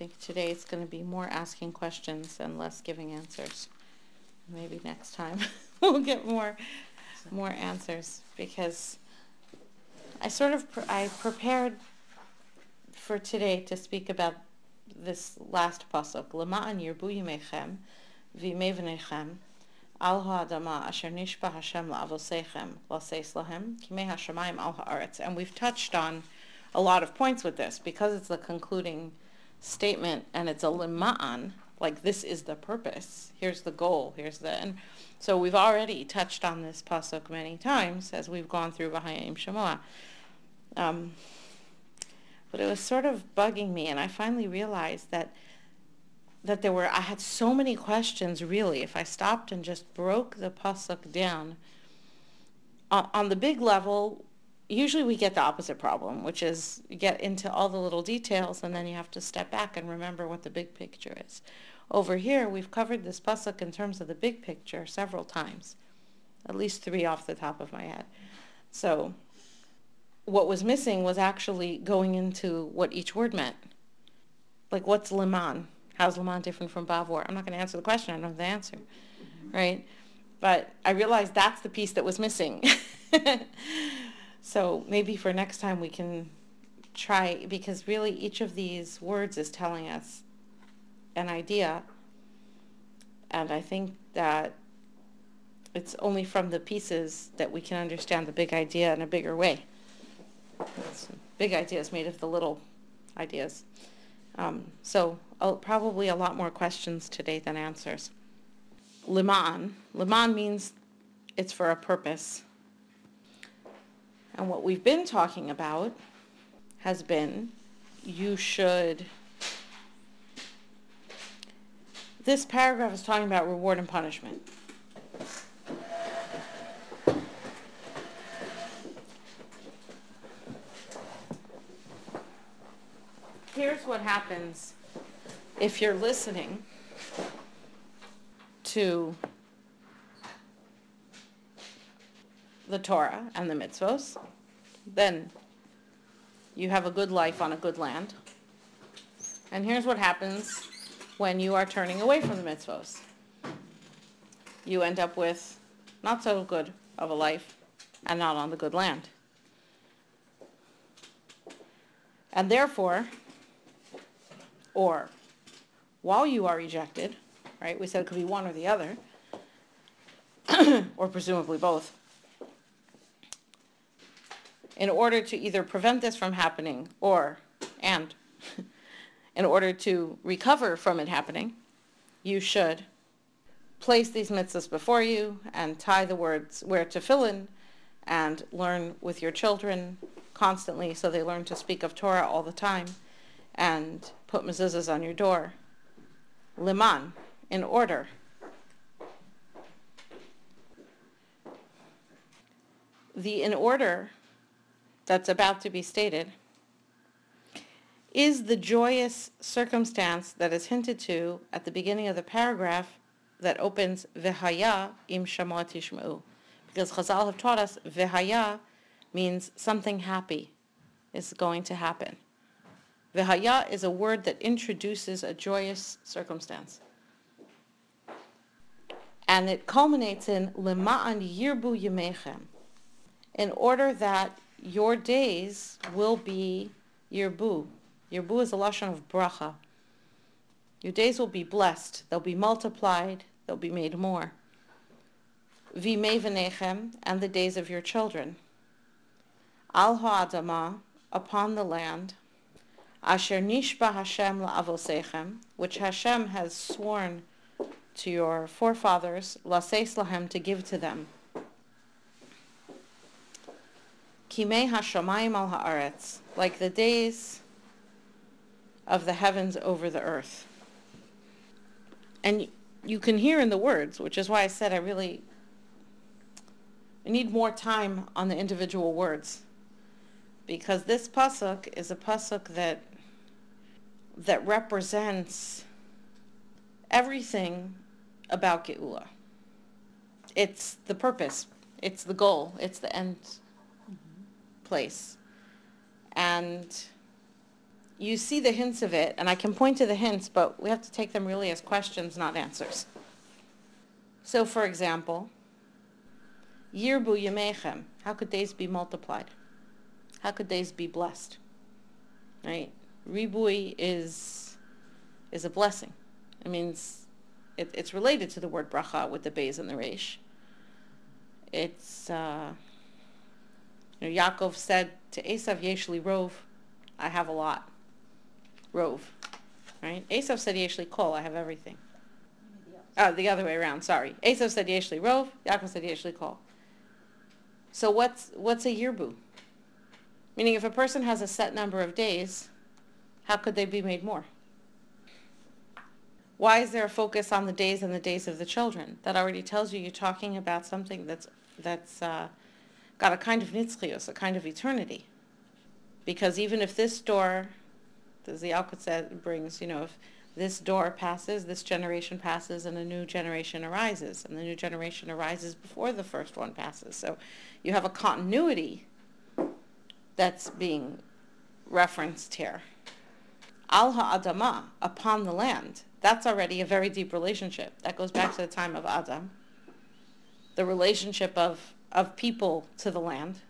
think today it's going to be more asking questions and less giving answers. Maybe next time we'll get more more answers because I sort of pre- I prepared for today to speak about this last pasuk. Lama'an yirbu yimechem v'imei al ha'adama asher nishba Hashem la'avosechem l'seis lahem kimei hashamayim al ha'aretz. And we've touched on a lot of points with this because it's the concluding statement and it's a lima'an, like this is the purpose. Here's the goal. Here's the and so we've already touched on this pasuk many times as we've gone through V'hayim Shemoah. Um, but it was sort of bugging me, and I finally realized that that there were I had so many questions. Really, if I stopped and just broke the pasuk down on the big level, usually we get the opposite problem, which is you get into all the little details, and then you have to step back and remember what the big picture is. Over here, we've covered this pasuk in terms of the big picture several times, at least three off the top of my head. So what was missing was actually going into what each word meant. Like, what's Liman? How's Liman different from Bavor? I'm not going to answer the question. I don't have the answer, right? But I realized that's the piece that was missing. so maybe for next time we can try, because really each of these words is telling us an idea. And I think that it's only from the pieces that we can understand the big idea in a bigger way. It's big ideas made of the little ideas. Um, so uh, probably a lot more questions today than answers. Liman. Liman means it's for a purpose. And what we've been talking about has been you should. This paragraph is talking about reward and punishment. here's what happens if you're listening to the Torah and the mitzvos, then you have a good life on a good land. And here's what happens when you are turning away from the mitzvos. You end up with not so good of a life and not on the good land. And therefore, or while you are ejected, right? We said it could be one or the other, or presumably both. In order to either prevent this from happening or, and, in order to recover from it happening, you should place these mitzvahs before you and tie the words where to fill in and learn with your children constantly so they learn to speak of Torah all the time and put mezuzahs on your door. Liman, in order. The in order that's about to be stated is the joyous circumstance that is hinted to at the beginning of the paragraph that opens Vehaya im Shamoa Tishma'u. Because Chazal have taught us Vehaya means something happy is going to happen. Vihaya is a word that introduces a joyous circumstance. And it culminates in lema'an yirbu yemechem, in order that your days will be yirbu. Yirbu is a lashon of bracha. Your days will be blessed. They'll be multiplied. They'll be made more. V'mei and the days of your children. Al ha'adama, upon the land, Asher nishba Hashem la'avosechem, which Hashem has sworn to your forefathers, laseis lahem, to give to them. Kimei hashamayim al haaretz, like the days of the heavens over the earth. And you can hear in the words, which is why I said I really I need more time on the individual words. Because this pasuk is a pasuk that that represents everything about Geula. It's the purpose, it's the goal, it's the end. Place. And you see the hints of it, and I can point to the hints, but we have to take them really as questions, not answers. So, for example, Yirbu Yamechem, how could days be multiplied? How could days be blessed? Right? Ribui is is a blessing. It means it, it's related to the word bracha with the bays and the resh. It's uh, you know, Yaakov said to Esav, Yeshli Rov, I have a lot. Rove. Right? Esav said Yeshli Kol, I have everything. Oh, the other way around, sorry. Esav said Yeshli Rove, Yaakov said Yeshli Kol. So what's what's a yirbu? Meaning if a person has a set number of days, how could they be made more? Why is there a focus on the days and the days of the children? That already tells you you're talking about something that's that's uh, got a kind of nitzchios, a kind of eternity. Because even if this door, as the Alkut said, brings, you know, if this door passes, this generation passes, and a new generation arises, and the new generation arises before the first one passes. So you have a continuity that's being referenced here. Al ha'adama, upon the land. That's already a very deep relationship. That goes back to the time of Adam. The relationship of, of people to the land,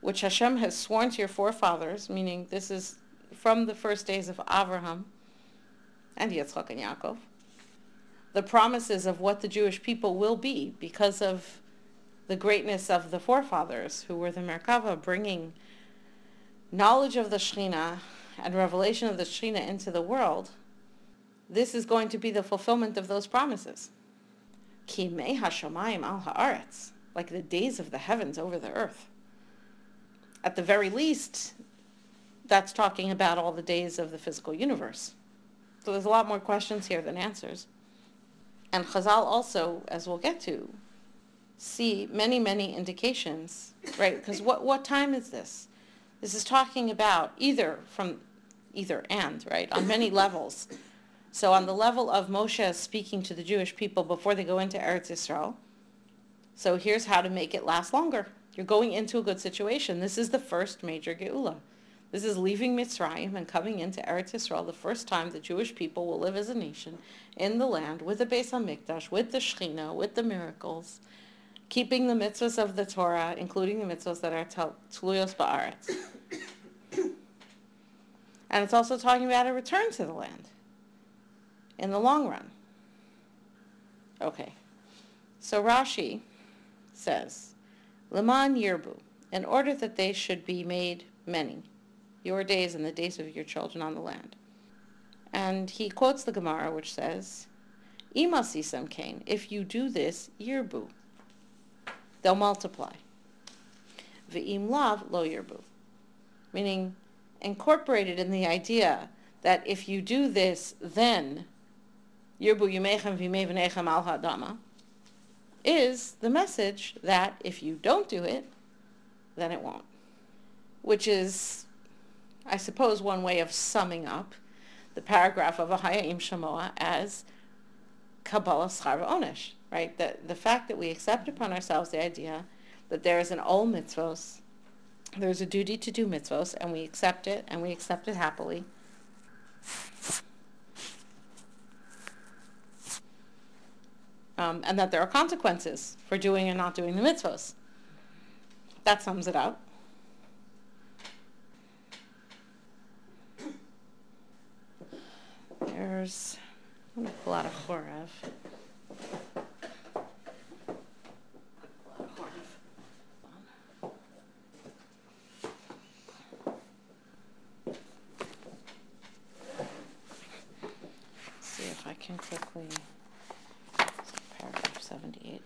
which Hashem has sworn to your forefathers, meaning this is from the first days of Abraham and Yitzchak and Yaakov. The promises of what the Jewish people will be because of the greatness of the forefathers who were the Merkava, bringing knowledge of the Shekhinah and revelation of the Shekhinah into the world, this is going to be the fulfillment of those promises. Kimei hashamayim al haaretz, like the days of the heavens over the earth. At the very least, that's talking about all the days of the physical universe. So there's a lot more questions here than answers. And Chazal also, as we'll get to, see many, many indications, right? Because what, what time is this? This is talking about either from either and, right, on many levels. So on the level of Moshe speaking to the Jewish people before they go into Eretz Yisrael, so here's how to make it last longer. You're going into a good situation. This is the first major Geula. This is leaving Mitzrayim and coming into Eretz Yisrael, the first time the Jewish people will live as a nation in the land with the Beis HaMikdash, with the Shechina, with the miracles, keeping the mitzvahs of the Torah, including the mitzvahs that are Tluyos Ba'aretz. and it's also talking about a return to the land in the long run. Okay, so Rashi says, Leman Yirbu, in order that they should be made many, your days and the days of your children on the land. And he quotes the Gemara, which says, Imasisam Cain, if you do this, Yirbu, they'll multiply. Ve'im lav lo yirbu, meaning incorporated in the idea that if you do this, then yirbu yumechem v'imei al hadama, is the message that if you don't do it, then it won't. Which is, I suppose, one way of summing up the paragraph of Ahayim Shamoa as Kabbalah Schar Onesh right? The, the fact that we accept upon ourselves the idea that there is an ol mitzvos, there's a duty to do mitzvos, and we accept it, and we accept it happily. Um, and that there are consequences for doing and not doing the mitzvos. That sums it up. There's, I'm going to pull out a. See if I can quickly, 78.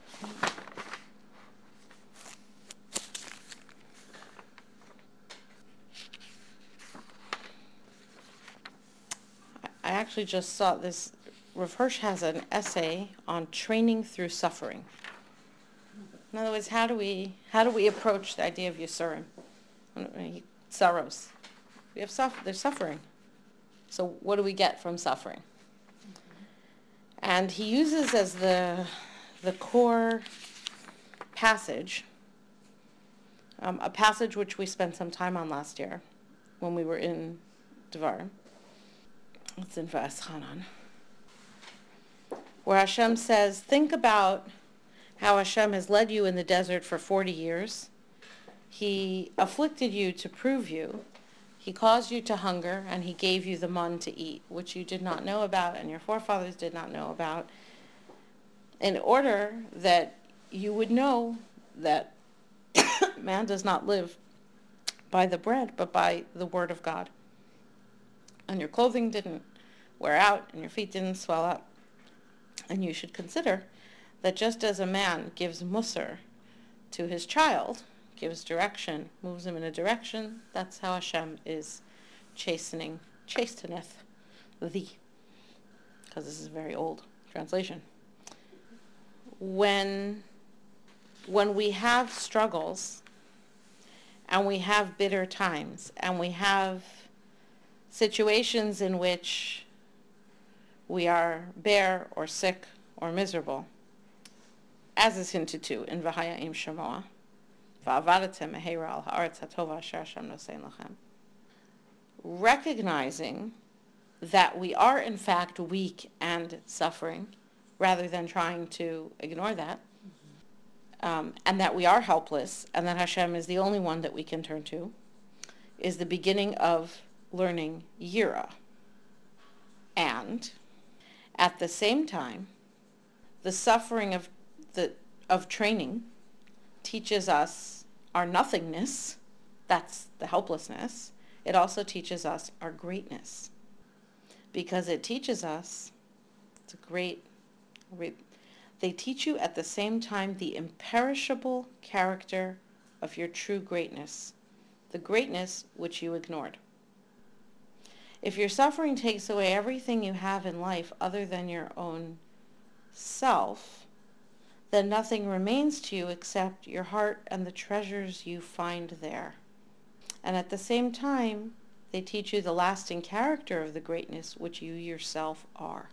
I actually just saw this, Rav Hirsch has an essay on training through suffering. In other words, how do we, how do we approach the idea of Yisurim? Sorrows. We have suffer, there's suffering. So what do we get from suffering? And he uses as the, the core passage, um, a passage which we spent some time on last year when we were in Dvarim. It's in Va'eschanan. Where Hashem says, think about how Hashem has led you in the desert for 40 years. He afflicted you to prove you. He caused you to hunger, and he gave you the mun to eat, which you did not know about and your forefathers did not know about, in order that you would know that man does not live by the bread, but by the word of God. And your clothing didn't wear out, and your feet didn't swell up. And you should consider that just as a man gives musr to his child, gives direction, moves him in a direction, that's how Hashem is chastening, chasteneth thee. Because this is a very old translation. When, when we have struggles, and we have bitter times, and we have situations in which we are bare or sick or miserable, as is hinted to in V'haya'im Shemoah, Va'avadatem Mehera al ha'aretz hatova asher Hashem nosein lachem. Recognizing that we are in fact weak and suffering, rather than trying to ignore that, um, and that we are helpless, and that Hashem is the only one that we can turn to, is the beginning of learning Yira. And at the same time, the suffering of the of training teaches us our nothingness, that's the helplessness. It also teaches us our greatness. Because it teaches us, it's a great, they teach you at the same time the imperishable character of your true greatness, the greatness which you ignored. If your suffering takes away everything you have in life other than your own self, then nothing remains to you except your heart and the treasures you find there. And at the same time, they teach you the lasting character of the greatness which you yourself are.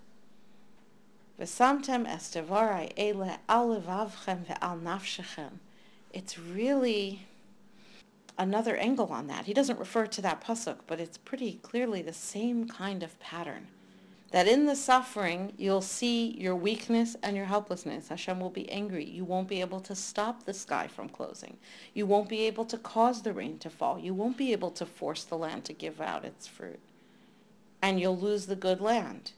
It's really another angle on that. He doesn't refer to that pasuk, but it's pretty clearly the same kind of pattern. That in the suffering, you'll see your weakness and your helplessness. Hashem will be angry. You won't be able to stop the sky from closing. You won't be able to cause the rain to fall. You won't be able to force the land to give out its fruit. And you'll lose the good land.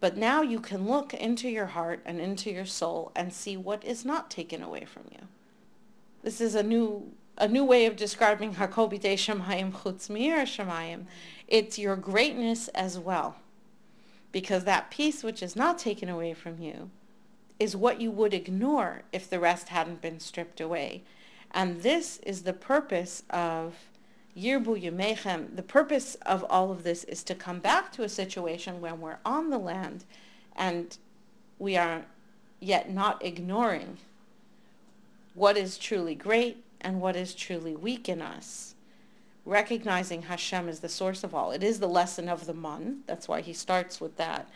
But now you can look into your heart and into your soul and see what is not taken away from you. This is a new a new way of describing Hakobi De Shemayim Chutz Shemayim. It's your greatness as well. Because that piece which is not taken away from you is what you would ignore if the rest hadn't been stripped away. And this is the purpose of Yirbu. The purpose of all of this is to come back to a situation when we're on the land and we are yet not ignoring what is truly great and what is truly weak in us. Recognizing Hashem is the source of all. It is the lesson of the mun. That's why he starts with that.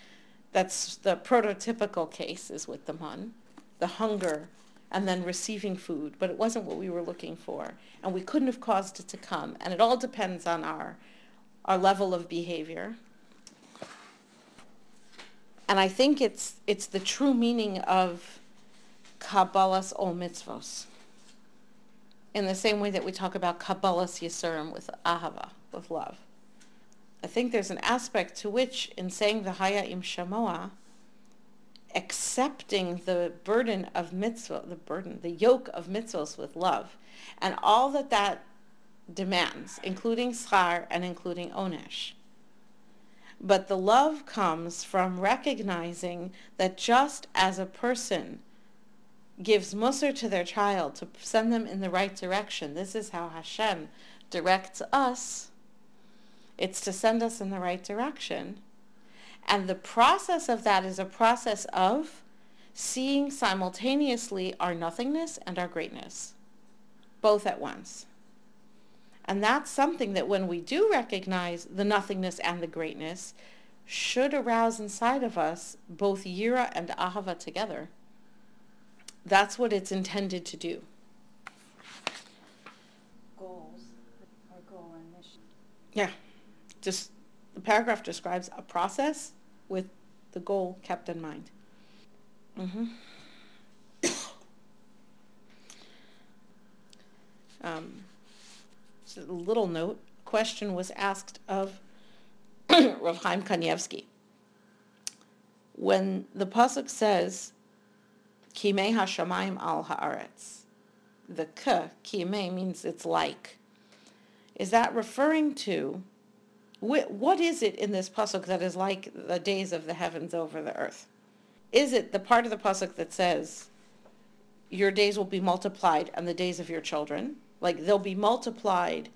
That's the prototypical case is with the mun, the hunger, and then receiving food. But it wasn't what we were looking for, and we couldn't have caused it to come. And it all depends on our our level of behavior. And I think it's it's the true meaning of kabbalas ol mitzvos in the same way that we talk about kabbalas Yisurim with Ahava, with love. I think there's an aspect to which, in saying the Haya'im Shamoa, accepting the burden of mitzvah, the burden, the yoke of mitzvahs with love, and all that that demands, including schar and including onesh. But the love comes from recognizing that just as a person gives Musr to their child to send them in the right direction. This is how Hashem directs us. It's to send us in the right direction. And the process of that is a process of seeing simultaneously our nothingness and our greatness, both at once. And that's something that when we do recognize the nothingness and the greatness, should arouse inside of us both Yira and Ahava together. That's what it's intended to do. Goals, our goal and mission. Yeah. just the paragraph describes a process with the goal kept in mind. Mm-hmm. um, a little note question was asked of Rav Chaim Kanievsky. When the pasuk says, "Kimei hashamayim al haaretz," the "k" kimei means it's like. Is that referring to what is it in this pasuk that is like the days of the heavens over the earth? Is it the part of the pasuk that says, "Your days will be multiplied, and the days of your children"? Like they'll be multiplied.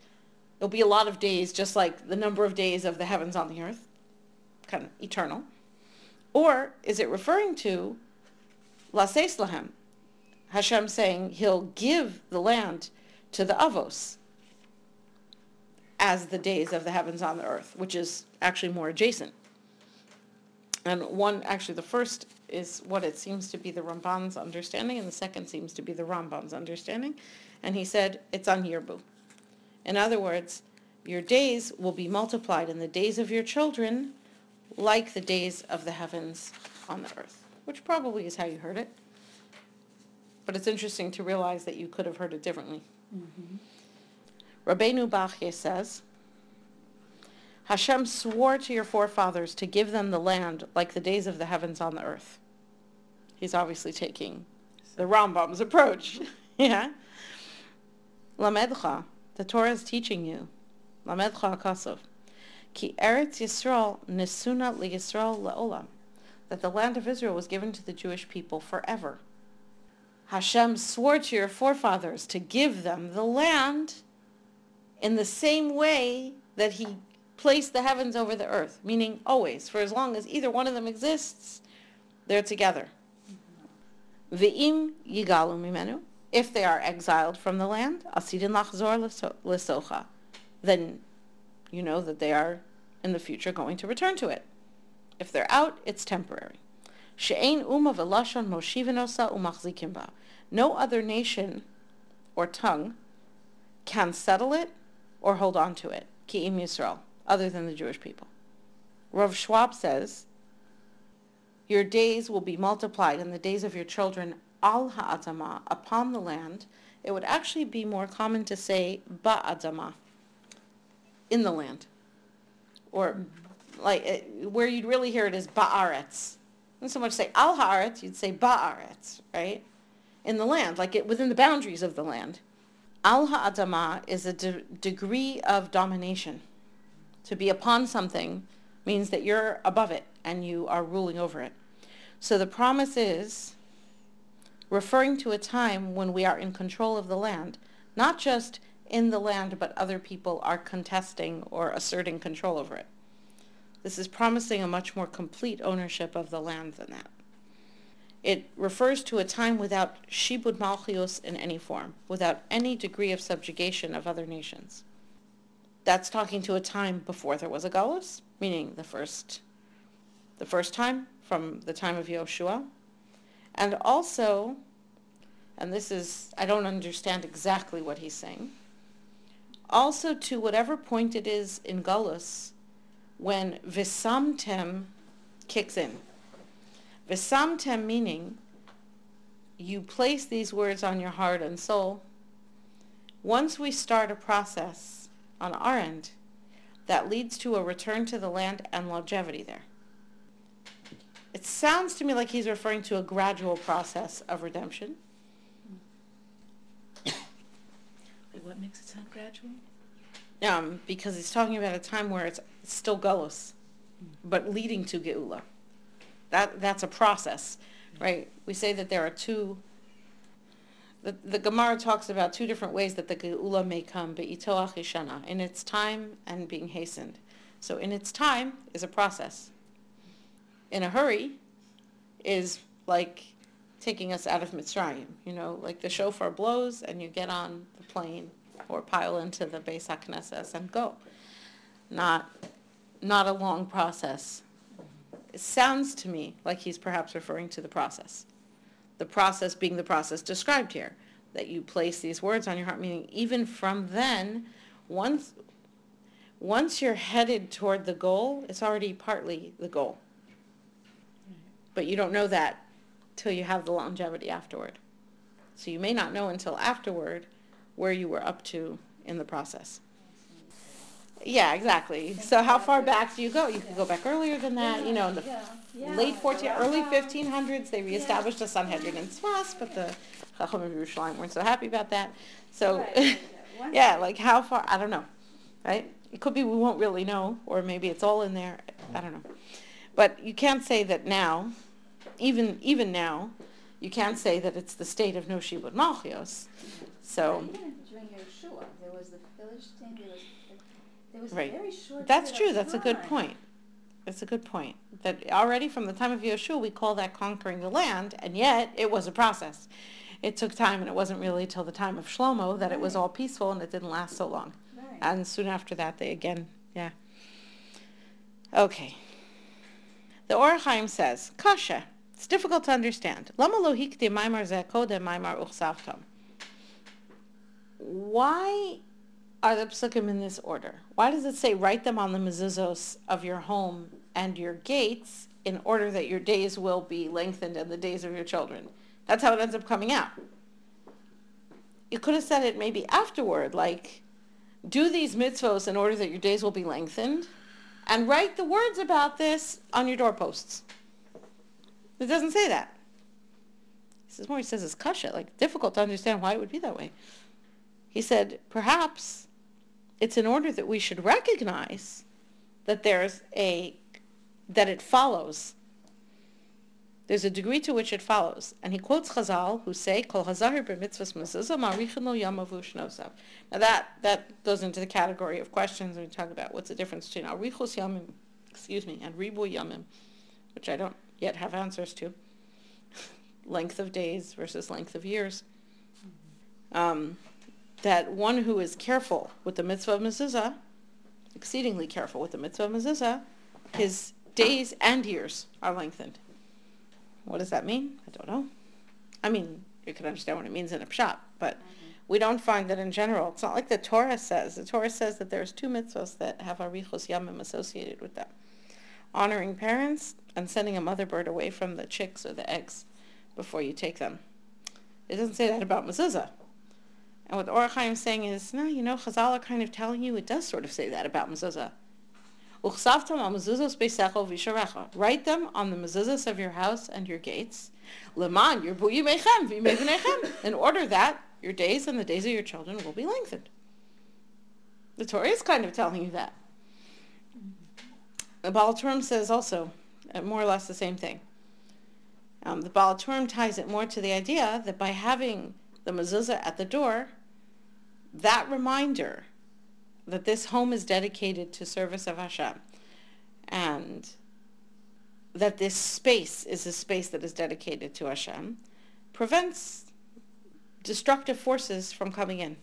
There'll be a lot of days, just like the number of days of the heavens on the earth, kind of eternal. Or is it referring to Lases Lahem? Hashem saying he'll give the land to the Avos as the days of the heavens on the earth, which is actually more adjacent. And one, actually, the first is what it seems to be the Ramban's understanding, and the second seems to be the Rambam's understanding. And he said, it's on Yirbu. In other words, your days will be multiplied in the days of your children like the days of the heavens on the earth, which probably is how you heard it. But it's interesting to realize that you could have heard it differently. Mm-hmm. Rabbeinu Bachye says, Hashem swore to your forefathers to give them the land like the days of the heavens on the earth. He's obviously taking the Rambam's approach. yeah. Lamedcha, the Torah is teaching you. Lamedcha akasov. Ki Eretz Yisrael nisuna li Yisrael leolam. That the land of Israel was given to the Jewish people forever. Hashem swore to your forefathers to give them the land in the same way that he placed the heavens over the earth, meaning always, for as long as either one of them exists, they're together. Ve'im yigalu mimenu, if they are exiled from the land, asidin lachzor lesocha, then you know that they are in the future going to return to it. If they're out, it's temporary. She'ein uma velashon moshivinosa umachzikim No other nation or tongue can settle it or hold on to it, ki'im Yisrael, other than the Jewish people. Rav Schwab says, your days will be multiplied in the days of your children al ha'adama, upon the land. It would actually be more common to say ba'adama, in the land. Or like it, where you'd really hear it is ba'aretz. Not so much say al ha'aretz, you'd say ba'aretz, right? In the land, like it within the boundaries of the land. Al ha'adama is a de- degree of domination. To be upon something means that you're above it and you are ruling over it. So the promise is referring to a time when we are in control of the land, not just in the land, but other people are contesting or asserting control over it. This is promising a much more complete ownership of the land than that. It refers to a time without shibud malchios in any form, without any degree of subjugation of other nations. That's talking to a time before there was a galus, meaning the first, the first time from the time of Yoshua, and also, and this is I don't understand exactly what he's saying. Also, to whatever point it is in galus, when visamtem kicks in. Visamtem meaning you place these words on your heart and soul. Once we start a process on our end that leads to a return to the land and longevity there. It sounds to me like he's referring to a gradual process of redemption. what makes it sound gradual? Um, because he's talking about a time where it's still Golos, but leading to Geula. That, that's a process, right? We say that there are two, the, the Gemara talks about two different ways that the Geula may come, be'itoach ishana, in its time and being hastened. So in its time is a process. In a hurry is like taking us out of Mitzrayim, you know, like the shofar blows and you get on the plane or pile into the Beis HaKnesses and go. Not, not a long process it sounds to me like he's perhaps referring to the process. The process being the process described here, that you place these words on your heart, meaning even from then, once, once you're headed toward the goal, it's already partly the goal. But you don't know that till you have the longevity afterward. So you may not know until afterward where you were up to in the process. Yeah, exactly. So how far back do you go? You could go back earlier than that, you know, in the late 14, early 1500s, they reestablished the Sanhedrin in Tzfas, but the Chacham of Yerushalayim weren't so happy about that. So, Right, right, yeah. Yeah, like how far, I don't know, right? It could be we won't really know, or maybe it's all in there, I don't know. But you can't say that now, even, even now, you can't say that it's the state of Noshibud Malchios. So, Even during Yeshua, there was the Philistine, there was, there was a Right. very short That's true. That's a good point. That's a good point. That already from the time of Yeshua, we call that conquering the land, and yet it was a process. It took time, and it wasn't really till the time of Shlomo that it was all peaceful, and it didn't last so long. Right. And soon after that, they again, yeah. Okay. The Or Chaim says, Kasha. It's difficult to understand. Lama hikti maimar zeh kodem maimar uchsavtam. Why are the psukim in this order? Why does it say write them on the mezuzos of your home and your gates in order that your days will be lengthened and the days of your children? That's how it ends up coming out. You could have said it maybe afterward, like, do these mitzvos in order that your days will be lengthened, and write the words about this on your doorposts. It doesn't say that. This is more he says it's kasha, like difficult to understand why it would be that way. He said, perhaps it's in order that we should recognize that there's a, that it follows. There's a degree to which it follows. And he quotes Chazal, who say, Kol hazahir b'mitzvahs mezuzah ma'arichin lo yamavu shnosav. Now that, that goes into the category of questions when we talk about what's the difference between arichos yamim, excuse me, and ribu yamim, which I don't yet have answers to. length of days versus length of years. Um, that one who is careful with the mitzvah of mezuzah, exceedingly careful with the mitzvah of mezuzah, his days and years are lengthened. What does that mean? I don't know. I mean, you can understand what it means in a pshat, but we don't find that in general. It's not like the Torah says. The Torah says that there's two mitzvahs that have arichos yamim associated with them. Honoring parents and sending a mother bird away from the chicks or the eggs before you take them. It doesn't say that about mezuzah. And what the Or Chaim is saying is, no, you know, Chazal are kind of telling you it does sort of say that about mezuzah. Write them on the mezuzahs of your house and your gates. Leman your In order that your days and the days of your children will be lengthened. The Torah is kind of telling you that. The Baal says also uh, more or less the same thing. Um, the Baal ties it more to the idea that by having the mezuzah at the door, that reminder that this home is dedicated to service of Hashem, and that this space is a space that is dedicated to Hashem, prevents destructive forces from coming in.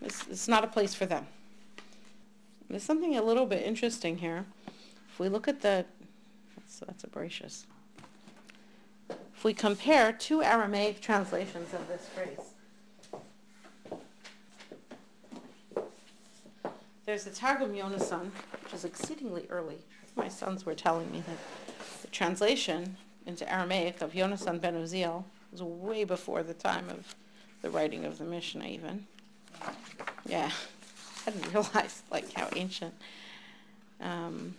It's, it's not a place for them. There's something a little bit interesting here. If we look at the, that's, that's. If we compare two Aramaic translations of this phrase, there's the Targum Yonasan, which is exceedingly early. My sons were telling me that the translation into Aramaic of Yonasan ben Uziel was way before the time of the writing of the Mishnah even. Yeah, I didn't realize like how ancient. Um,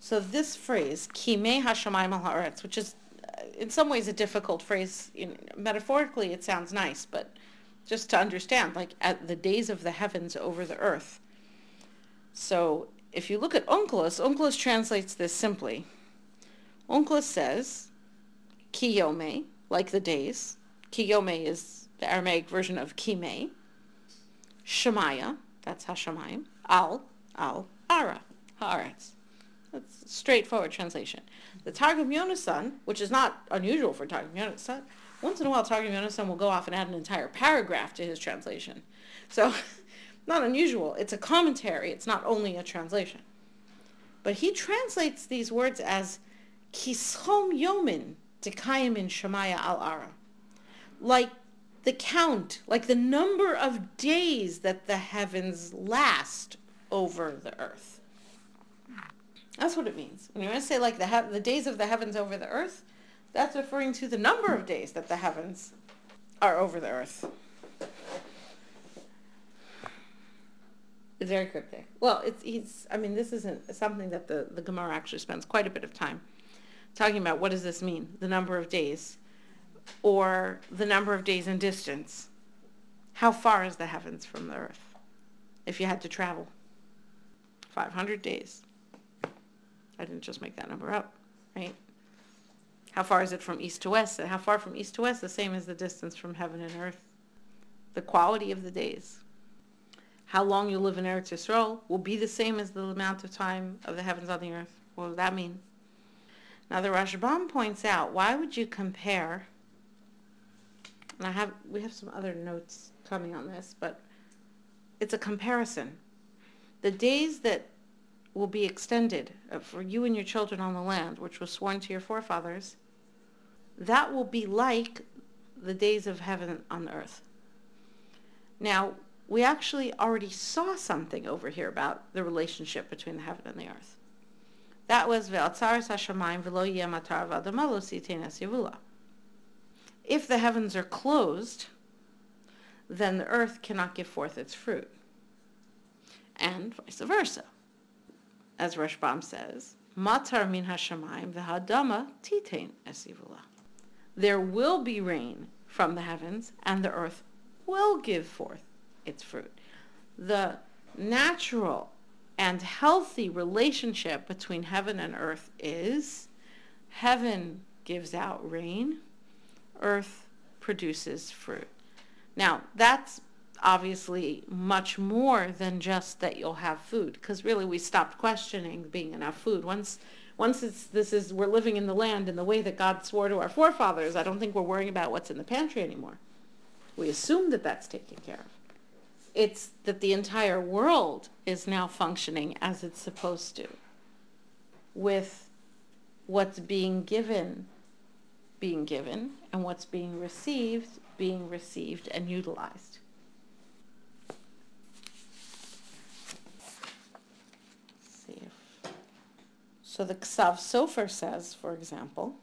so this phrase, Kimei Hashemayim al which is uh, in some ways a difficult phrase. Metaphorically, it sounds nice, but just to understand, like at the days of the heavens over the earth. So if you look at Onkelos, Onkelos translates this simply. Onkelos says, Kiyome, like the days. Kiyome is the Aramaic version of Kimei. Shemaya, that's Hashemayim. Al, Al, Ara, Haaretz. That's straightforward translation. The Targum Yonasan, which is not unusual for Targum Yonasan, once in a while Targum Yonasan will go off and add an entire paragraph to his translation. So, not unusual. It's a commentary. It's not only a translation. But he translates these words as Kischom Yomin Dekayim in Shemaya al Ara. Like the count, like the number of days that the heavens last over the earth. That's what it means. When you want to say like the he- the days of the heavens over the earth, that's referring to the number of days that the heavens are over the earth. It's very cryptic. Well, it's he's. I mean, this isn't something that the the Gemara actually spends quite a bit of time talking about. What does this mean? The number of days, or the number of days in distance. How far is the heavens from the earth? If you had to travel, five hundred days. I didn't just make that number up, right? How far is it from east to west? And how far from east to west? The same as the distance from heaven and earth. The quality of the days. How long you live in Eretz Yisrael will be the same as the amount of time of the heavens on the earth. What does that mean? Now the Rashbam points out, why would you compare, and I have, we have some other notes coming on this, but it's a comparison. The days that will be extended uh, for you and your children on the land, which was sworn to your forefathers, that will be like the days of heaven on earth. Now, we actually already saw something over here about the relationship between the heaven and the earth. That was ve'atzaris hashamayim v'lo yematar v'adamalo sitenas yevula. If the heavens are closed, then the earth cannot give forth its fruit. And vice versa. As Rashbam says, matar min hashamayim v'hadama titain esivula. There will be rain from the heavens, and the earth will give forth its fruit. The natural and healthy relationship between heaven and earth is heaven gives out rain, earth produces fruit. Now, that's obviously much more than just that you'll have food because really we stopped questioning being enough food once once it's this is we're living in the land in the way that God swore to our forefathers I don't think we're worrying about what's in the pantry anymore we assume that that's taken care of it's that the entire world is now functioning as it's supposed to with what's being given being given and what's being received being received and utilized. Let's see if, so the Ksav Sofer says, for example,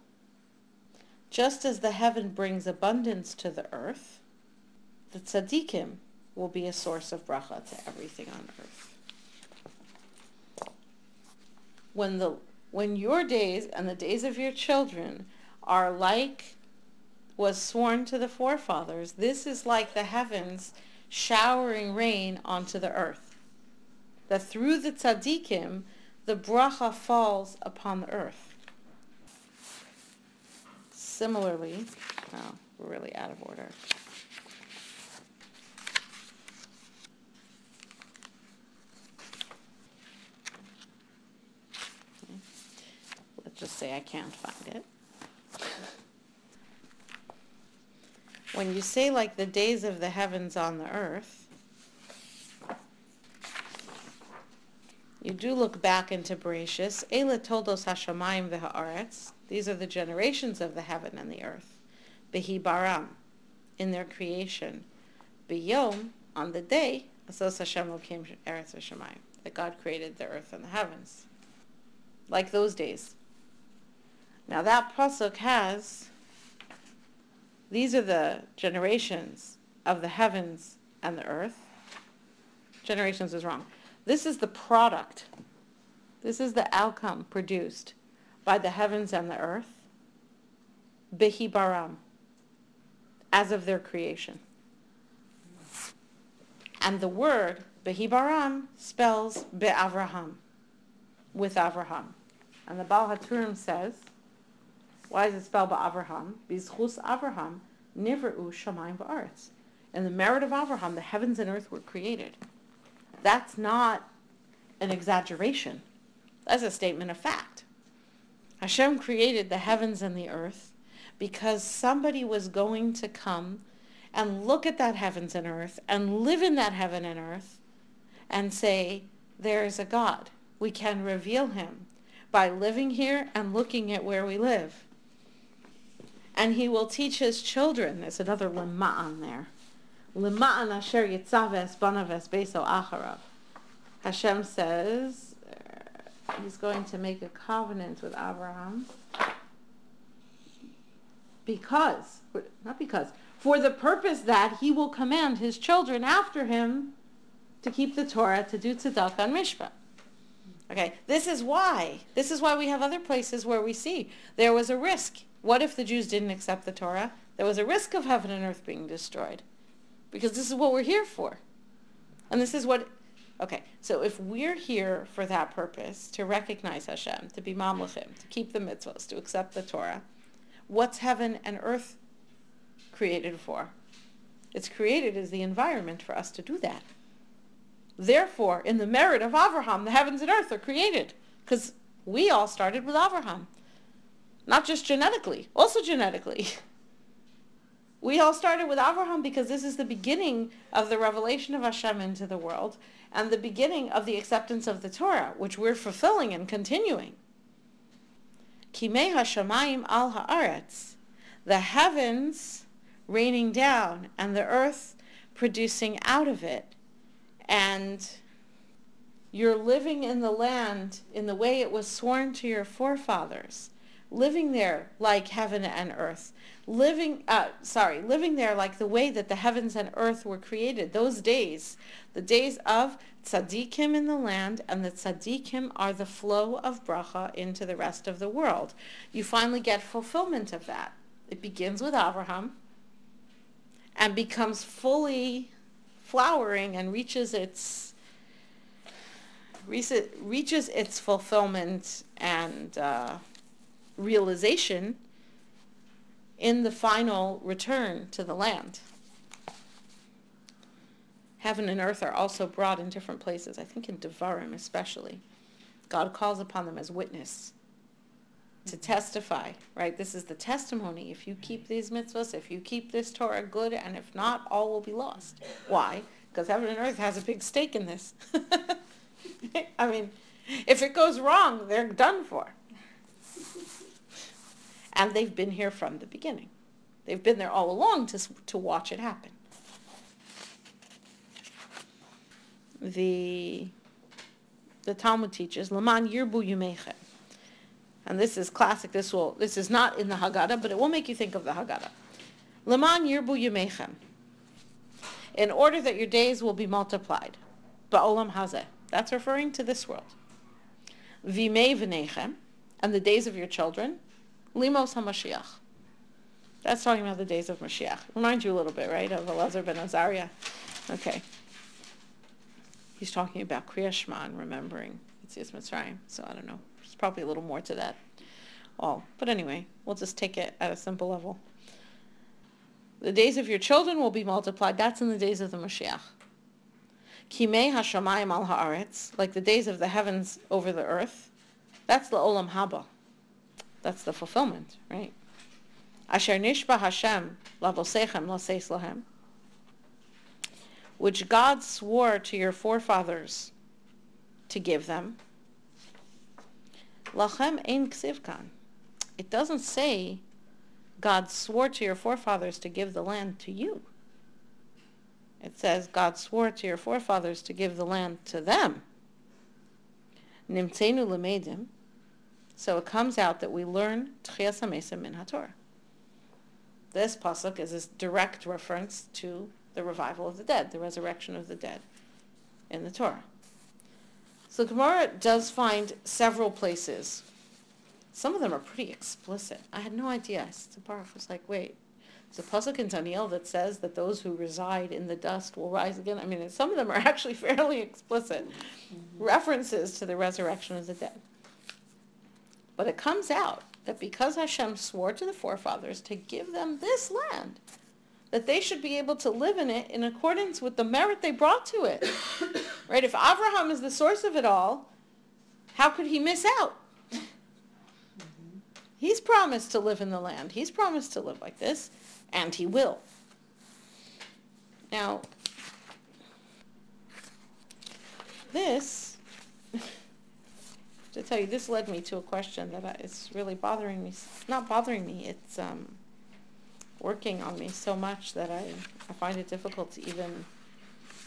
just as the heaven brings abundance to the earth, the tzaddikim will be a source of bracha to everything on earth. When the when your days and the days of your children are like was sworn to the forefathers, this is like the heavens showering rain onto the earth. That through the tzaddikim, the bracha falls upon the earth. Similarly, oh, we're really out of order. Let's just say I can't find it. When you say like the days of the heavens on the earth, you do look back into Bereshis. Ela toldos hashamayim v'haaretz. These are the generations of the heaven and the earth. Behi baram, in their creation. Biyom, on the day, asos Hashem came eretz v'shamayim, that God created the earth and the heavens. Like those days. Now that pasuk has, these are the generations of the heavens and the earth. Generations is wrong. This is the product. This is the outcome produced by the heavens and the earth. Behi baram, as of their creation. And the word Behi baram spells Be'avraham, with Avraham. And the Baal HaTurim says, why is it spelled Avraham? Bizchus Avraham, Nivru Shamayim Ba'aretz. In the merit of Avraham, the heavens and earth were created. That's not an exaggeration. That's a statement of fact. Hashem created the heavens and the earth because somebody was going to come and look at that heavens and earth and live in that heaven and earth and say, there is a God. We can reveal him by living here and looking at where we live and he will teach his children. There's another lema'an there. Lema'an asher yitzaves banaves beso acharav. Hashem says uh, he's going to make a covenant with Abraham because, not because, for the purpose that he will command his children after him to keep the Torah, to do tzedakah and mishpat. Okay, this is why. This is why we have other places where we see there was a risk. What if the Jews didn't accept the Torah? There was a risk of heaven and earth being destroyed. Because this is what we're here for. And this is what, okay, so if we're here for that purpose, to recognize Hashem, to be mamlechim, to keep the mitzvahs, to accept the Torah, what's heaven and earth created for? It's created as the environment for us to do that. Therefore, in the merit of Avraham, the heavens and earth are created. Because we all started with Avraham. Not just genetically, also genetically. We all started with Avraham because this is the beginning of the revelation of Hashem into the world and the beginning of the acceptance of the Torah, which we're fulfilling and continuing. Kimei hashamayim al haaretz, the heavens raining down and the earth producing out of it and you're living in the land in the way it was sworn to your forefathers, living there like heaven and earth, living, uh, sorry, living there like the way that the heavens and earth were created, those days, the days of tzaddikim in the land, and the tzaddikim are the flow of bracha into the rest of the world. You finally get fulfillment of that. It begins with Abraham and becomes fully flowering and reaches its reaches its fulfillment and uh, realization in the final return to the land. Heaven and earth are also brought in different places, I think in Devarim especially. God calls upon them as witness to testify, right? This is the testimony. If you keep these mitzvahs, if you keep this Torah good, and if not, all will be lost. Why? Because heaven and earth has a big stake in this. I mean, if it goes wrong, they're done for. And they've been here from the beginning. They've been there all along to, to watch it happen. The, the Talmud teaches, Laman Yirbu Yumechem and this is classic, this will this is not in the Haggadah, but it will make you think of the Haggadah. Leman yirbu yemechem. In order that your days will be multiplied. Ba'olam hazeh. That's referring to this world. Vimei v'nechem. And the days of your children. Limos HaMashiach. That's talking about the days of Mashiach. Remind you a little bit, right, of Elazar ben Azariah. Okay. He's talking about Kriyas Shema, remembering Yitzias Mitzrayim. So I don't know There's probably a little more to that all. But anyway, we'll just take it at a simple level. The days of your children will be multiplied. That's in the days of the Mashiach. Kimei hashamayim al haaretz, like the days of the heavens over the earth. That's the olam haba. That's the fulfillment, right? Asher nishba Hashem lavosechem laseis lahem, which God swore to your forefathers to give them. Lachem ein ksivkan. It doesn't say God swore to your forefathers to give the land to you. It says God swore to your forefathers to give the land to them. Nimtzenu lemedim. So it comes out that we learn Tchias HaMesim min HaTorah. This pasuk is a direct reference to the revival of the dead, the resurrection of the dead in the Torah. So Gemara does find several places. Some of them are pretty explicit. I had no idea. Baruch was like, wait, there's a pasuk in Daniel that says that those who reside in the dust will rise again. I mean, some of them are actually fairly explicit mm-hmm. references to the resurrection of the dead. But it comes out that because Hashem swore to the forefathers to give them this land, that they should be able to live in it in accordance with the merit they brought to it. right? If Abraham is the source of it all, how could he miss out? Mm-hmm. He's promised to live in the land. He's promised to live like this, and he will. Now, this, to tell you, this led me to a question that I, it's really bothering me. It's not bothering me. It's um, working on me so much that I, I find it difficult to even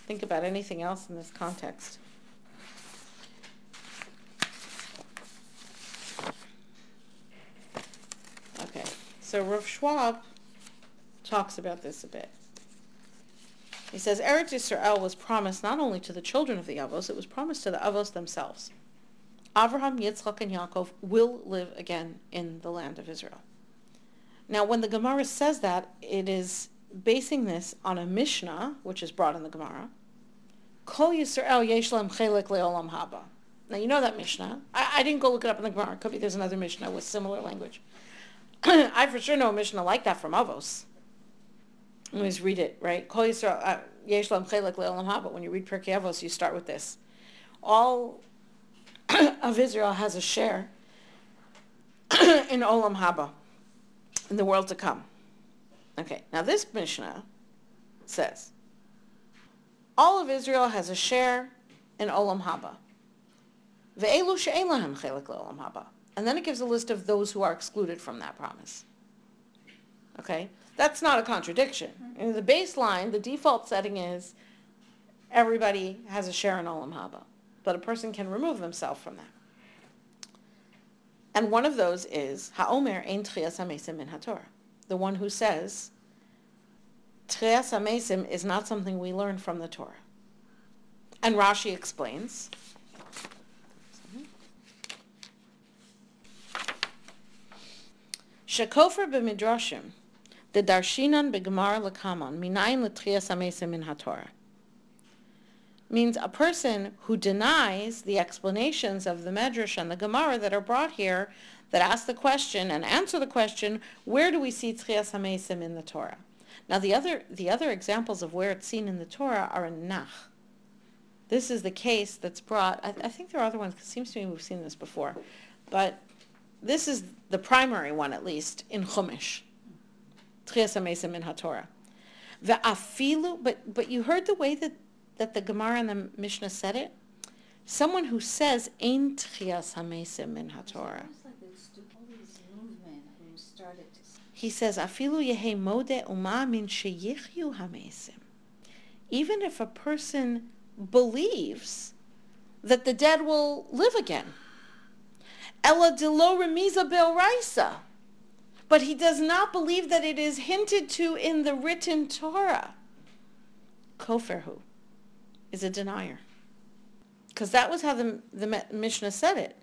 think about anything else in this context. Okay, so Rav Schwab talks about this a bit. He says, Eretz Yisrael was promised not only to the children of the Avos, it was promised to the Avos themselves. Avraham, Yitzchak, and Yaakov will live again in the land of Israel. Now, when the Gemara says that, it is basing this on a Mishnah, which is brought in the Gemara. Kol Yisrael yesh chelek leolam haba. Now, you know that Mishnah. I, I, didn't go look it up in the Gemara. Could be there's another Mishnah with similar language. I for sure know a Mishnah like that from Avos. Always read it, right? Kol Yisrael uh, yesh chelek leolam haba. When you read Pirkei Avos, you start with this. All of Israel has a share in Olam Haba, in the world to come. Okay, now this Mishnah says, all of Israel has a share in Olam Haba. Ve'elu she'en lahem chelik le'olam haba. And then it gives a list of those who are excluded from that promise. Okay? That's not a contradiction. Mm-hmm. In the baseline, the default setting is everybody has a share in Olam Haba but a person can remove themselves from that. And one of those is Ha'omer ein hamesim min haTorah, the one who says tchias hamesim is not something we learn from the Torah. And Rashi explains. Shekofer b'midrashim, the darshinan b'gemar l'kamon, minayin l'tchias hamesim min haTorah means a person who denies the explanations of the Medrash and the Gemara that are brought here that ask the question and answer the question, where do we see Tchias HaMesim in the Torah? Now the other, the other examples of where it's seen in the Torah are in Nach. This is the case that's brought, I, I think there are other ones, because it seems to me we've seen this before, but this is the primary one at least in Chumash. Tchias HaMesim in HaTorah. Afilu, but, but you heard the way that that the Gemara and the Mishnah said it? Someone who says Ein Tchias Hamesim Min HaTorah. He says Afilu Yehe Mode Uma Min Sheyichyu Hamesim. Even if a person believes that the dead will live again. Ella Dilo Remiza Bel Raisa. But he does not believe that it is hinted to in the written Torah. Koferhu is a denier. Because that was how the, the Mishnah said it.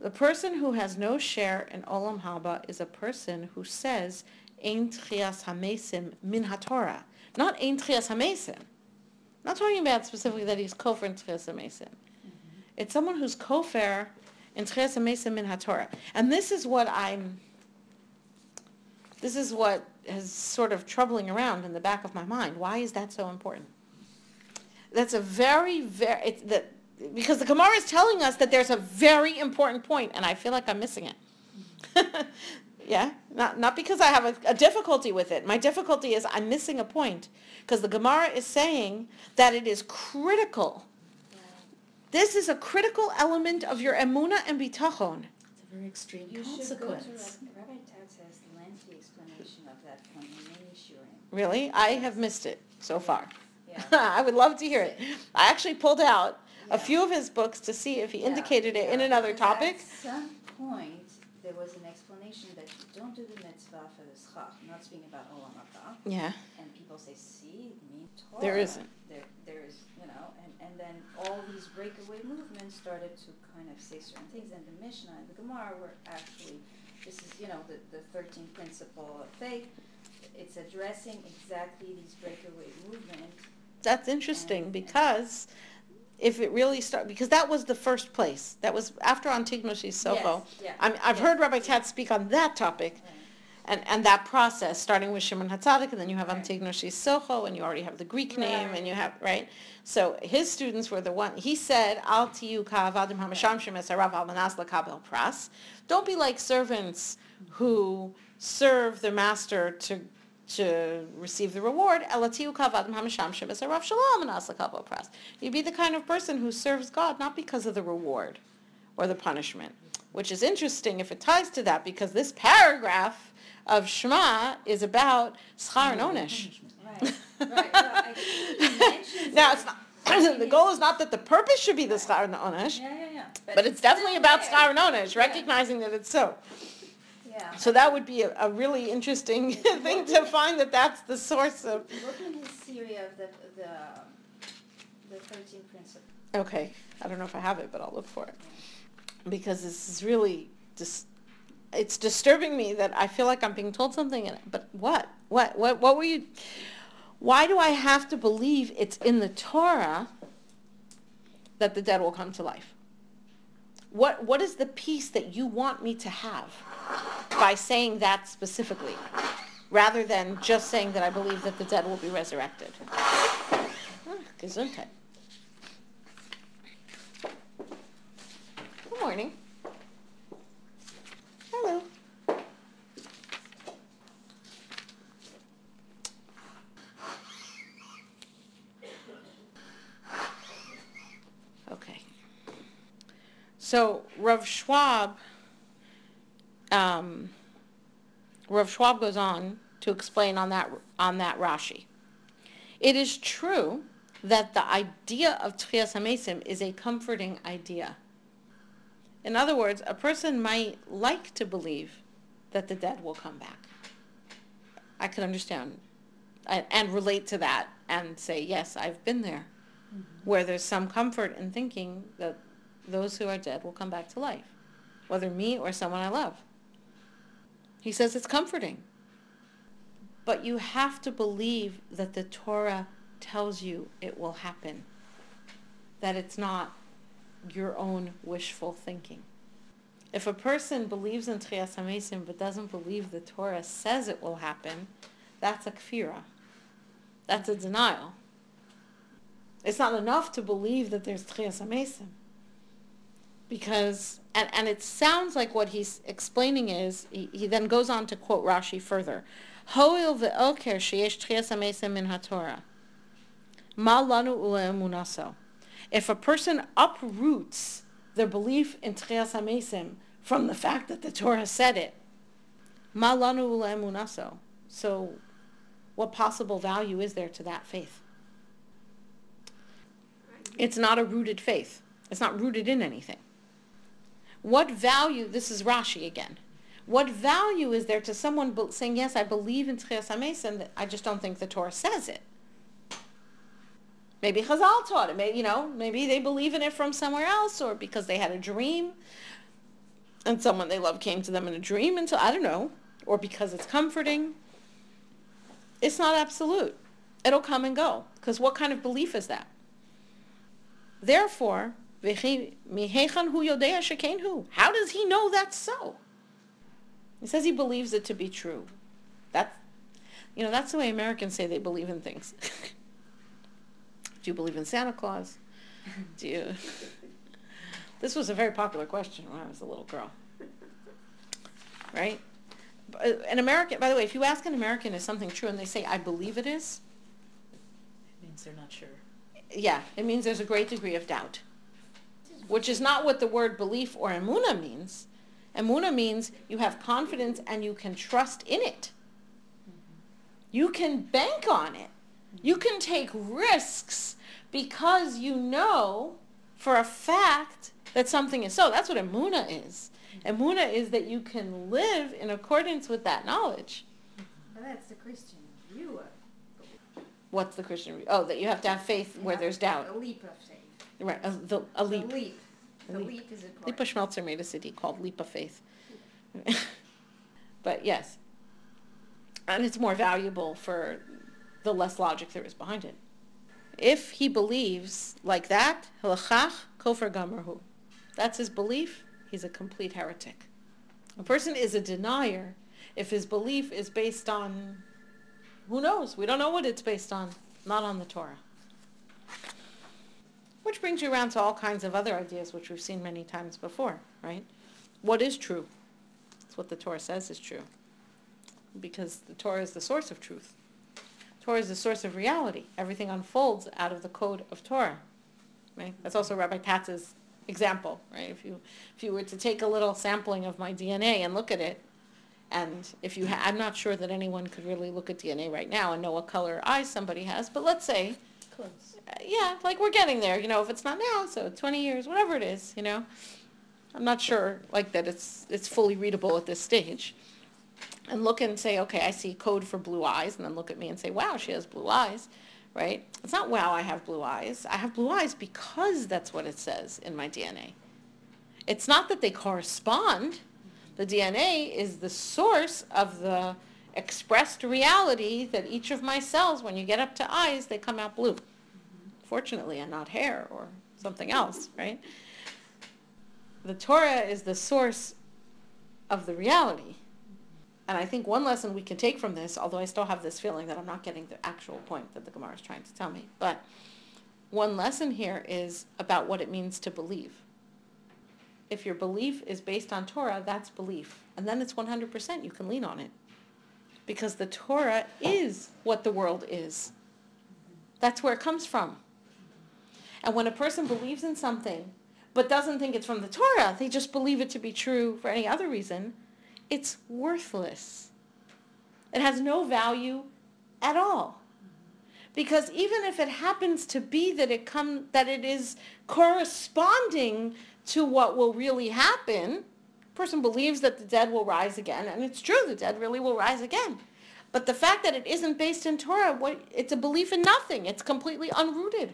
The person who has no share in Olam Haba is a person who says, Ein Tchias Hamesim Min HaTorah. Not Ein Tchias Hamesim. Not talking about specifically that he's kofar in Tchias Hamesim. Mm-hmm. It's someone who's kofar in Tchias Hamesim Min HaTorah. And this is what I'm, this is what is sort of troubling around in the back of my mind. Why is that so important? That's a very, very, it's that, because the Gemara is telling us that there's a very important point, and I feel like I'm missing it. yeah, not, not because I have a, a, difficulty with it. My difficulty is I'm missing a point, because the Gemara is saying that it is critical. This is a critical element of your emuna and bitachon. It's a very extreme you consequence. Go to Rabbi Tatz has lengthy explanation of that point in many. Really? I have missed it so far. I would love to hear it. I actually pulled out a few of his books to see if he Yeah, indicated it in another topic. At some point, there was an explanation that you don't do the mitzvah for the schach, I'm not speaking about olam haba. Yeah, And people say, see, me Torah. There isn't. There, there is, you know, and, and then all these breakaway movements started to kind of say certain things, and the Mishnah and the Gemara were actually, this is, you know, the, the thirteenth principle of faith. It's addressing exactly these breakaway movements that's interesting because if it really start because that was the first place. That was after Antigonos Ish Socho. Yes, yeah, I yeah. heard Rabbi Katz speak on that topic. And, and that process, starting with Shimon Hatzadik, and then you have Right. Antigonos Ish Socho, and you already have the Greek name, Right. and you have, right? So his students were the one, he said, Al tiyu ka'avadim hamasham shemes harav al manas lakabel pras. Don't be like servants who serve their master to to receive the reward. You'd be the kind of person who serves God not because of the reward or the punishment, which is interesting if it ties to that because this paragraph of Shema is about schar and onesh. Right, right, well, I think he mentions Now, it's not, the goal is not that the purpose should be the schar and the onesh, Yeah, yeah, yeah. but it's definitely about schar and onesh, recognizing that it's so. Yeah. So that would be a, a really interesting thing to find that that's the source of. Look in his Syria of the, the, the thirteen principles. Okay, I don't know if I have it, but I'll look for it because this is really just. It's disturbing me that I feel like I'm being told something, and, but what? What? What? What were you? Why do I have to believe it's in the Torah that the dead will come to life? What What is the peace that you want me to have by saying that specifically, rather than just saying that I believe that the dead will be resurrected? Ah. Good morning. Hello. Okay. So Rav Schwab, um, Rav Schwab goes on to explain on that on that Rashi. It is true that the idea of Tchias HaMesim is a comforting idea. In other words, a person might like to believe that the dead will come back. I can understand and, and relate to that and say, yes, I've been there, where there's some comfort in thinking that those who are dead will come back to life, whether me or someone I love. He says it's comforting. But you have to believe that the Torah tells you it will happen, that it's not your own wishful thinking. If a person believes in Tchias HaMesim but doesn't believe the Torah says it will happen, that's a kfira. That's a denial. It's not enough to believe that there's Tchias HaMesim. Because, and, and it sounds like what he's explaining is, he, he then goes on to quote Rashi further. Hoil ve'oker sheyesh Tchias HaMesim min HaTorah. Ma lanu u'emunaso. If a person uproots their belief in Tchias amesim from the fact that the Torah said it, ma lanu u'emunaso. So what possible value is there to that faith? It's not a rooted faith. It's not rooted in anything. What value, this is Rashi again, what value is there to someone saying, yes, I believe in Tchias and I just don't think the Torah says it? Maybe Chazal taught it. Maybe, you know, maybe they believe in it from somewhere else or because they had a dream and someone they love came to them in a dream until, I don't know, or because it's comforting. It's not absolute. It'll come and go. Because what kind of belief is that? Therefore, how does he know that's so? He says he believes it to be true. That, you know, that's the way Americans say they believe in things. Do you believe in Santa Claus? Do you? This was a very popular question when I was a little girl. Right? An American, by the way, if you ask an American is something true and they say, I believe it is, It means they're not sure. yeah, it means there's a great degree of doubt, which is not what the word belief or emuna means. Emuna means you have confidence and you can trust in it. Mm-hmm. You can bank on it. You can take risks because you know for a fact that something is so. That's what emuna is. Emuna is that you can live in accordance with that knowledge. Well, that's the Christian view of. What's the Christian? view? Oh, that you have to have faith where there's doubt. A leap of faith. Right, a, the, a leap. The leap. The leap. leap is important. Lipa Schmeltzer made a city called Leap of Faith. but yes. And it's more valuable for the less logic there is behind it. If he believes like that, hilachach kofar gamarhu. That's his belief, he's a complete heretic. A person is a denier if his belief is based on, who knows? We don't know what it's based on, not on the Torah. Which brings you around to all kinds of other ideas which we've seen many times before, right? What is true? It's what the Torah says is true. Because the Torah is the source of truth. Torah is the source of reality. Everything unfolds out of the code of Torah. Right? That's also Rabbi Tatz's example, right? If you if you were to take a little sampling of my DNA and look at it, and if you ha- I'm not sure that anyone could really look at DNA right now and know what color eyes somebody has, but let's say Close. Yeah, like we're getting there, you know, if it's not now, so 20 years, whatever it is, you know. I'm not sure, like, that it's, it's fully readable at this stage. And look and say, okay, I see code for blue eyes, and then look at me and say, wow, she has blue eyes, right? It's not, wow, I have blue eyes. I have blue eyes because that's what it says in my DNA. It's not that they correspond. The DNA is the source of the expressed reality that each of my cells, when you get up to eyes, they come out blue. Fortunately, and not hair or something else, right? The Torah is the source of the reality. And I think one lesson we can take from this, although I still have this feeling that I'm not getting the actual point that the Gemara is trying to tell me, but one lesson here is about what it means to believe. If your belief is based on Torah, that's belief. And then it's 100%, you can lean on it. Because the Torah is what the world is. That's where it comes from. And when a person believes in something, but doesn't think it's from the Torah, they just believe it to be true for any other reason, it's worthless. It has no value at all. Because even if it happens to be that it come that it is corresponding to what will really happen, person believes that the dead will rise again, and it's true, the dead really will rise again. But the fact that it isn't based in Torah, what, it's a belief in nothing. It's completely unrooted.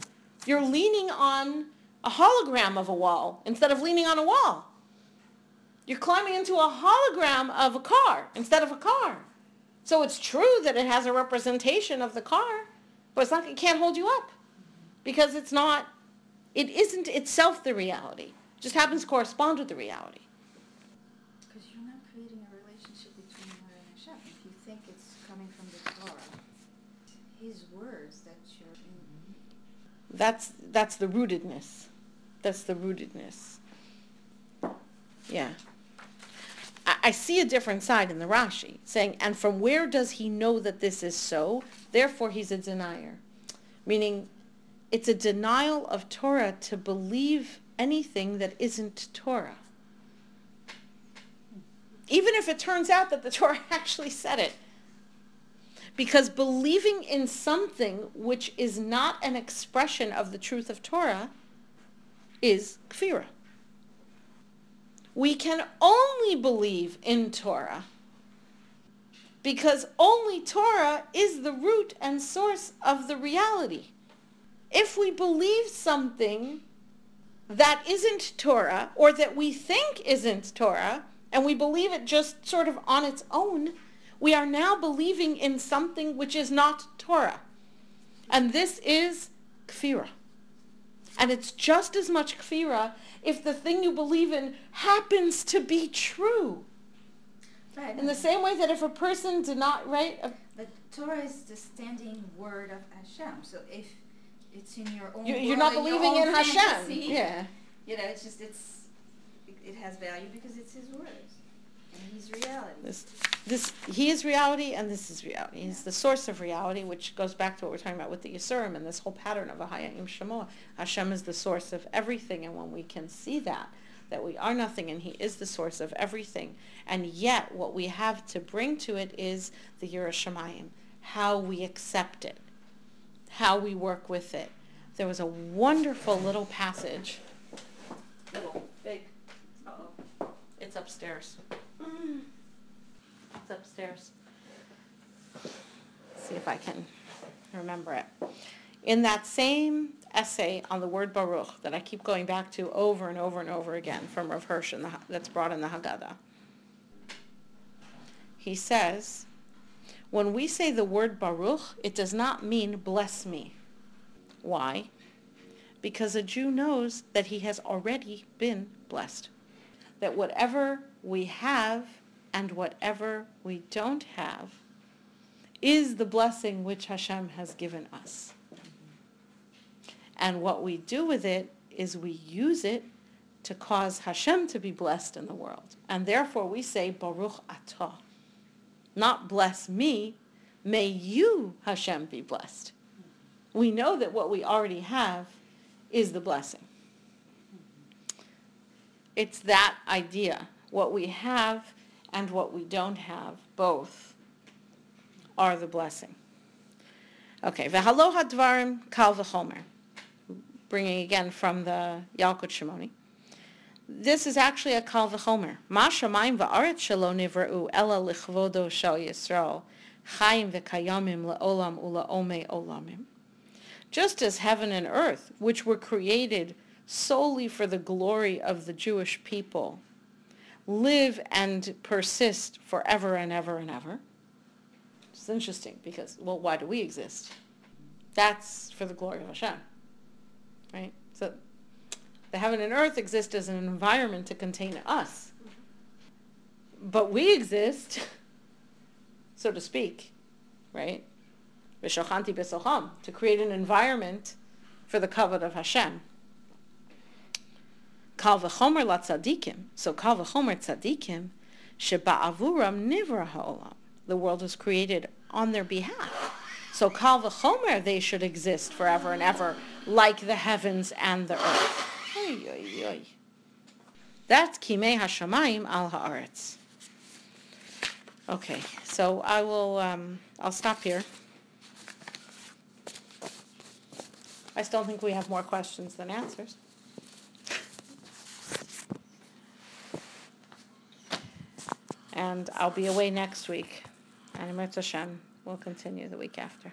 You're leaning on a hologram of a wall instead of leaning on a wall. You're climbing into a hologram of a car instead of a car. So it's true that it has a representation of the car, but it's not, it can't hold you up because it's not, it isn't itself the reality. It just happens to correspond with the reality. Because you're not creating a relationship between her and Hashem. If you think it's coming from the Torah, his words that you're. That's, that's the rootedness. That's the rootedness. Yeah. I, I see a different side in the Rashi, saying, and from where does he know that this is so? Therefore, he's a denier. Meaning, it's a denial of Torah to believe anything that isn't Torah. Even if it turns out that the Torah actually said it. Because believing in something which is not an expression of the truth of Torah is kfirah. We can only believe in Torah because only Torah is the root and source of the reality. If we believe something that isn't Torah or that we think isn't Torah and we believe it just sort of on its own, we are now believing in something which is not Torah. And this is kfirah. And it's just as much kfirah if the thing you believe in happens to be true. Right. In the same way that if a person did not, right? Uh, a- The Torah is the standing word of Hashem. So if it's in your own You, you're not believing in Hashem. Yeah. You know, it's just it's it, it has value because it's his words and he's reality. This, this, he is reality and this is reality. He's the source of reality, which goes back to what we're talking about with the Yisurim and this whole pattern of a haya im Shamoa. Hashem is the source of everything, and when we can see that, that we are nothing and he is the source of everything, and yet what we have to bring to it is the Yerushalayim, how we accept it, how we work with it. There was a wonderful little passage. Little, big. Uh-oh. It's upstairs. Upstairs. See if I can remember it. In that same essay on the word Baruch that I keep going back to over and over and over again from Rav Hirsch in the, that's brought in the Haggadah, he says, when we say the word Baruch, it does not mean bless me. Why? Because a Jew knows that he has already been blessed. That whatever we have and whatever we don't have is the blessing which Hashem has given us. And what we do with it is we use it to cause Hashem to be blessed in the world. And therefore we say Baruch Atah. Not bless me, may you, Hashem, be blessed. We know that what we already have is the blessing. It's that idea. What we have and what we don't have, both, are the blessing. Okay, v'haloha dvarim kal v'chomer. Bringing again from the Yalkut Shimoni. this is actually a kal v'chomer. Ma shamayim va'aretz shelo nivra'u ela lichvodo shel Yisrael chayim v'kayamim le'olam u'la'omei olamim. Just as heaven and earth, which were created solely for the glory of the Jewish people, live and persist forever and ever and ever. It's interesting because, well, why do we exist? That's for the glory of Hashem, right? So the heaven and earth exist as an environment to contain us. But we exist, so to speak, right? V'shochanti b'socham, to create an environment for the kavod of Hashem. Kal v'chomer la tzadikim, so kal v'chomer tzadikim, sheba'avuram nivra ha'olam. The world was created on their behalf. So kal v'chomer, they should exist forever and ever, like the heavens and the earth. Oy, oy, oy. That's kimei hashamayim al haaretz. Okay, so I will, um, I'll stop here. I still think we have more questions than answers. And I'll be away next week. And Hashem will continue the week after.